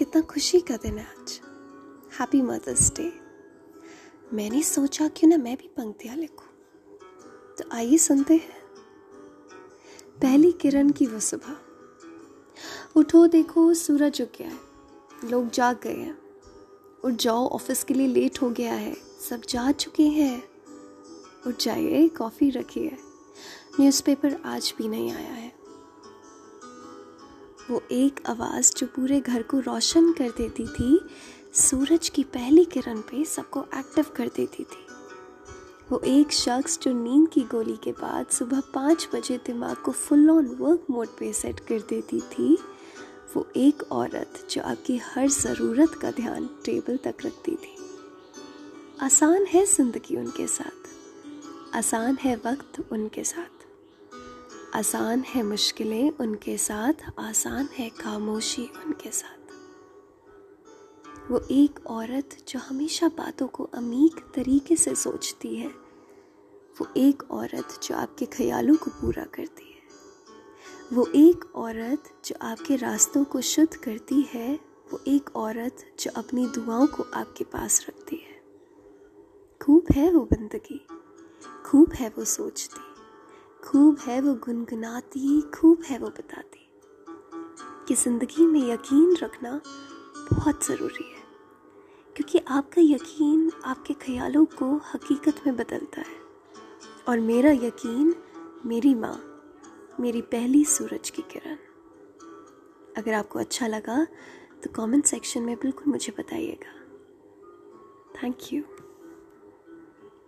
कितना खुशी का दिन है आज। हैप्पी मदर्स डे मैंने सोचा क्यों ना मैं भी पंक्तियाँ लिखूं। तो आइए सुनते हैं। पहली किरण की वो सुबह। उठो, देखो, सूरज उग गया है। लोग जाग गए हैं। उठ जाओ, ऑफ़िस के लिए लेट हो गया है। सब जा चुके हैं। उठ जाइए, कॉफ़ी रखिए न्यूज़पेपर आज भी नहीं आया है। वो एक आवाज़ जो पूरे घर को रोशन कर देती थी, सूरज की पहली किरण पे सबको एक्टिव कर देती थी। वो एक शख्स जो नींद की गोली के बाद सुबह पाँच बजे दिमाग को फुल ऑन वर्क मोड पे सेट कर देती थी, वो एक औरत जो आपकी हर ज़रूरत का ध्यान टेबल तक रखती थी। आसान है ज़िंदगी उनके साथ। आसान है वक्त उनके साथ। आसान है मुश्किलें उनके साथ, आसान है खामोशी उनके साथ। वो एक औरत जो हमेशा बातों को अमीक तरीके से सोचती है, वो एक औरत जो आपके ख्यालों को पूरा करती है। वो एक औरत जो आपके रास्तों को शुद्ध करती है, वो एक औरत जो अपनी दुआओं को आपके पास रखती है। खूब है वो बंदगी, खूब है वो सोचती। खूब है वो गुनगुनाती, खूब है वो बताती। कि ज़िंदगी में यकीन रखना बहुत ज़रूरी है, क्योंकि आपका यकीन आपके ख्यालों को हकीकत में बदलता है। और मेरा यकीन मेरी माँ, मेरी पहली सूरज की किरण। अगर आपको अच्छा लगा तो कमेंट सेक्शन में बिल्कुल मुझे बताइएगा। Thank you.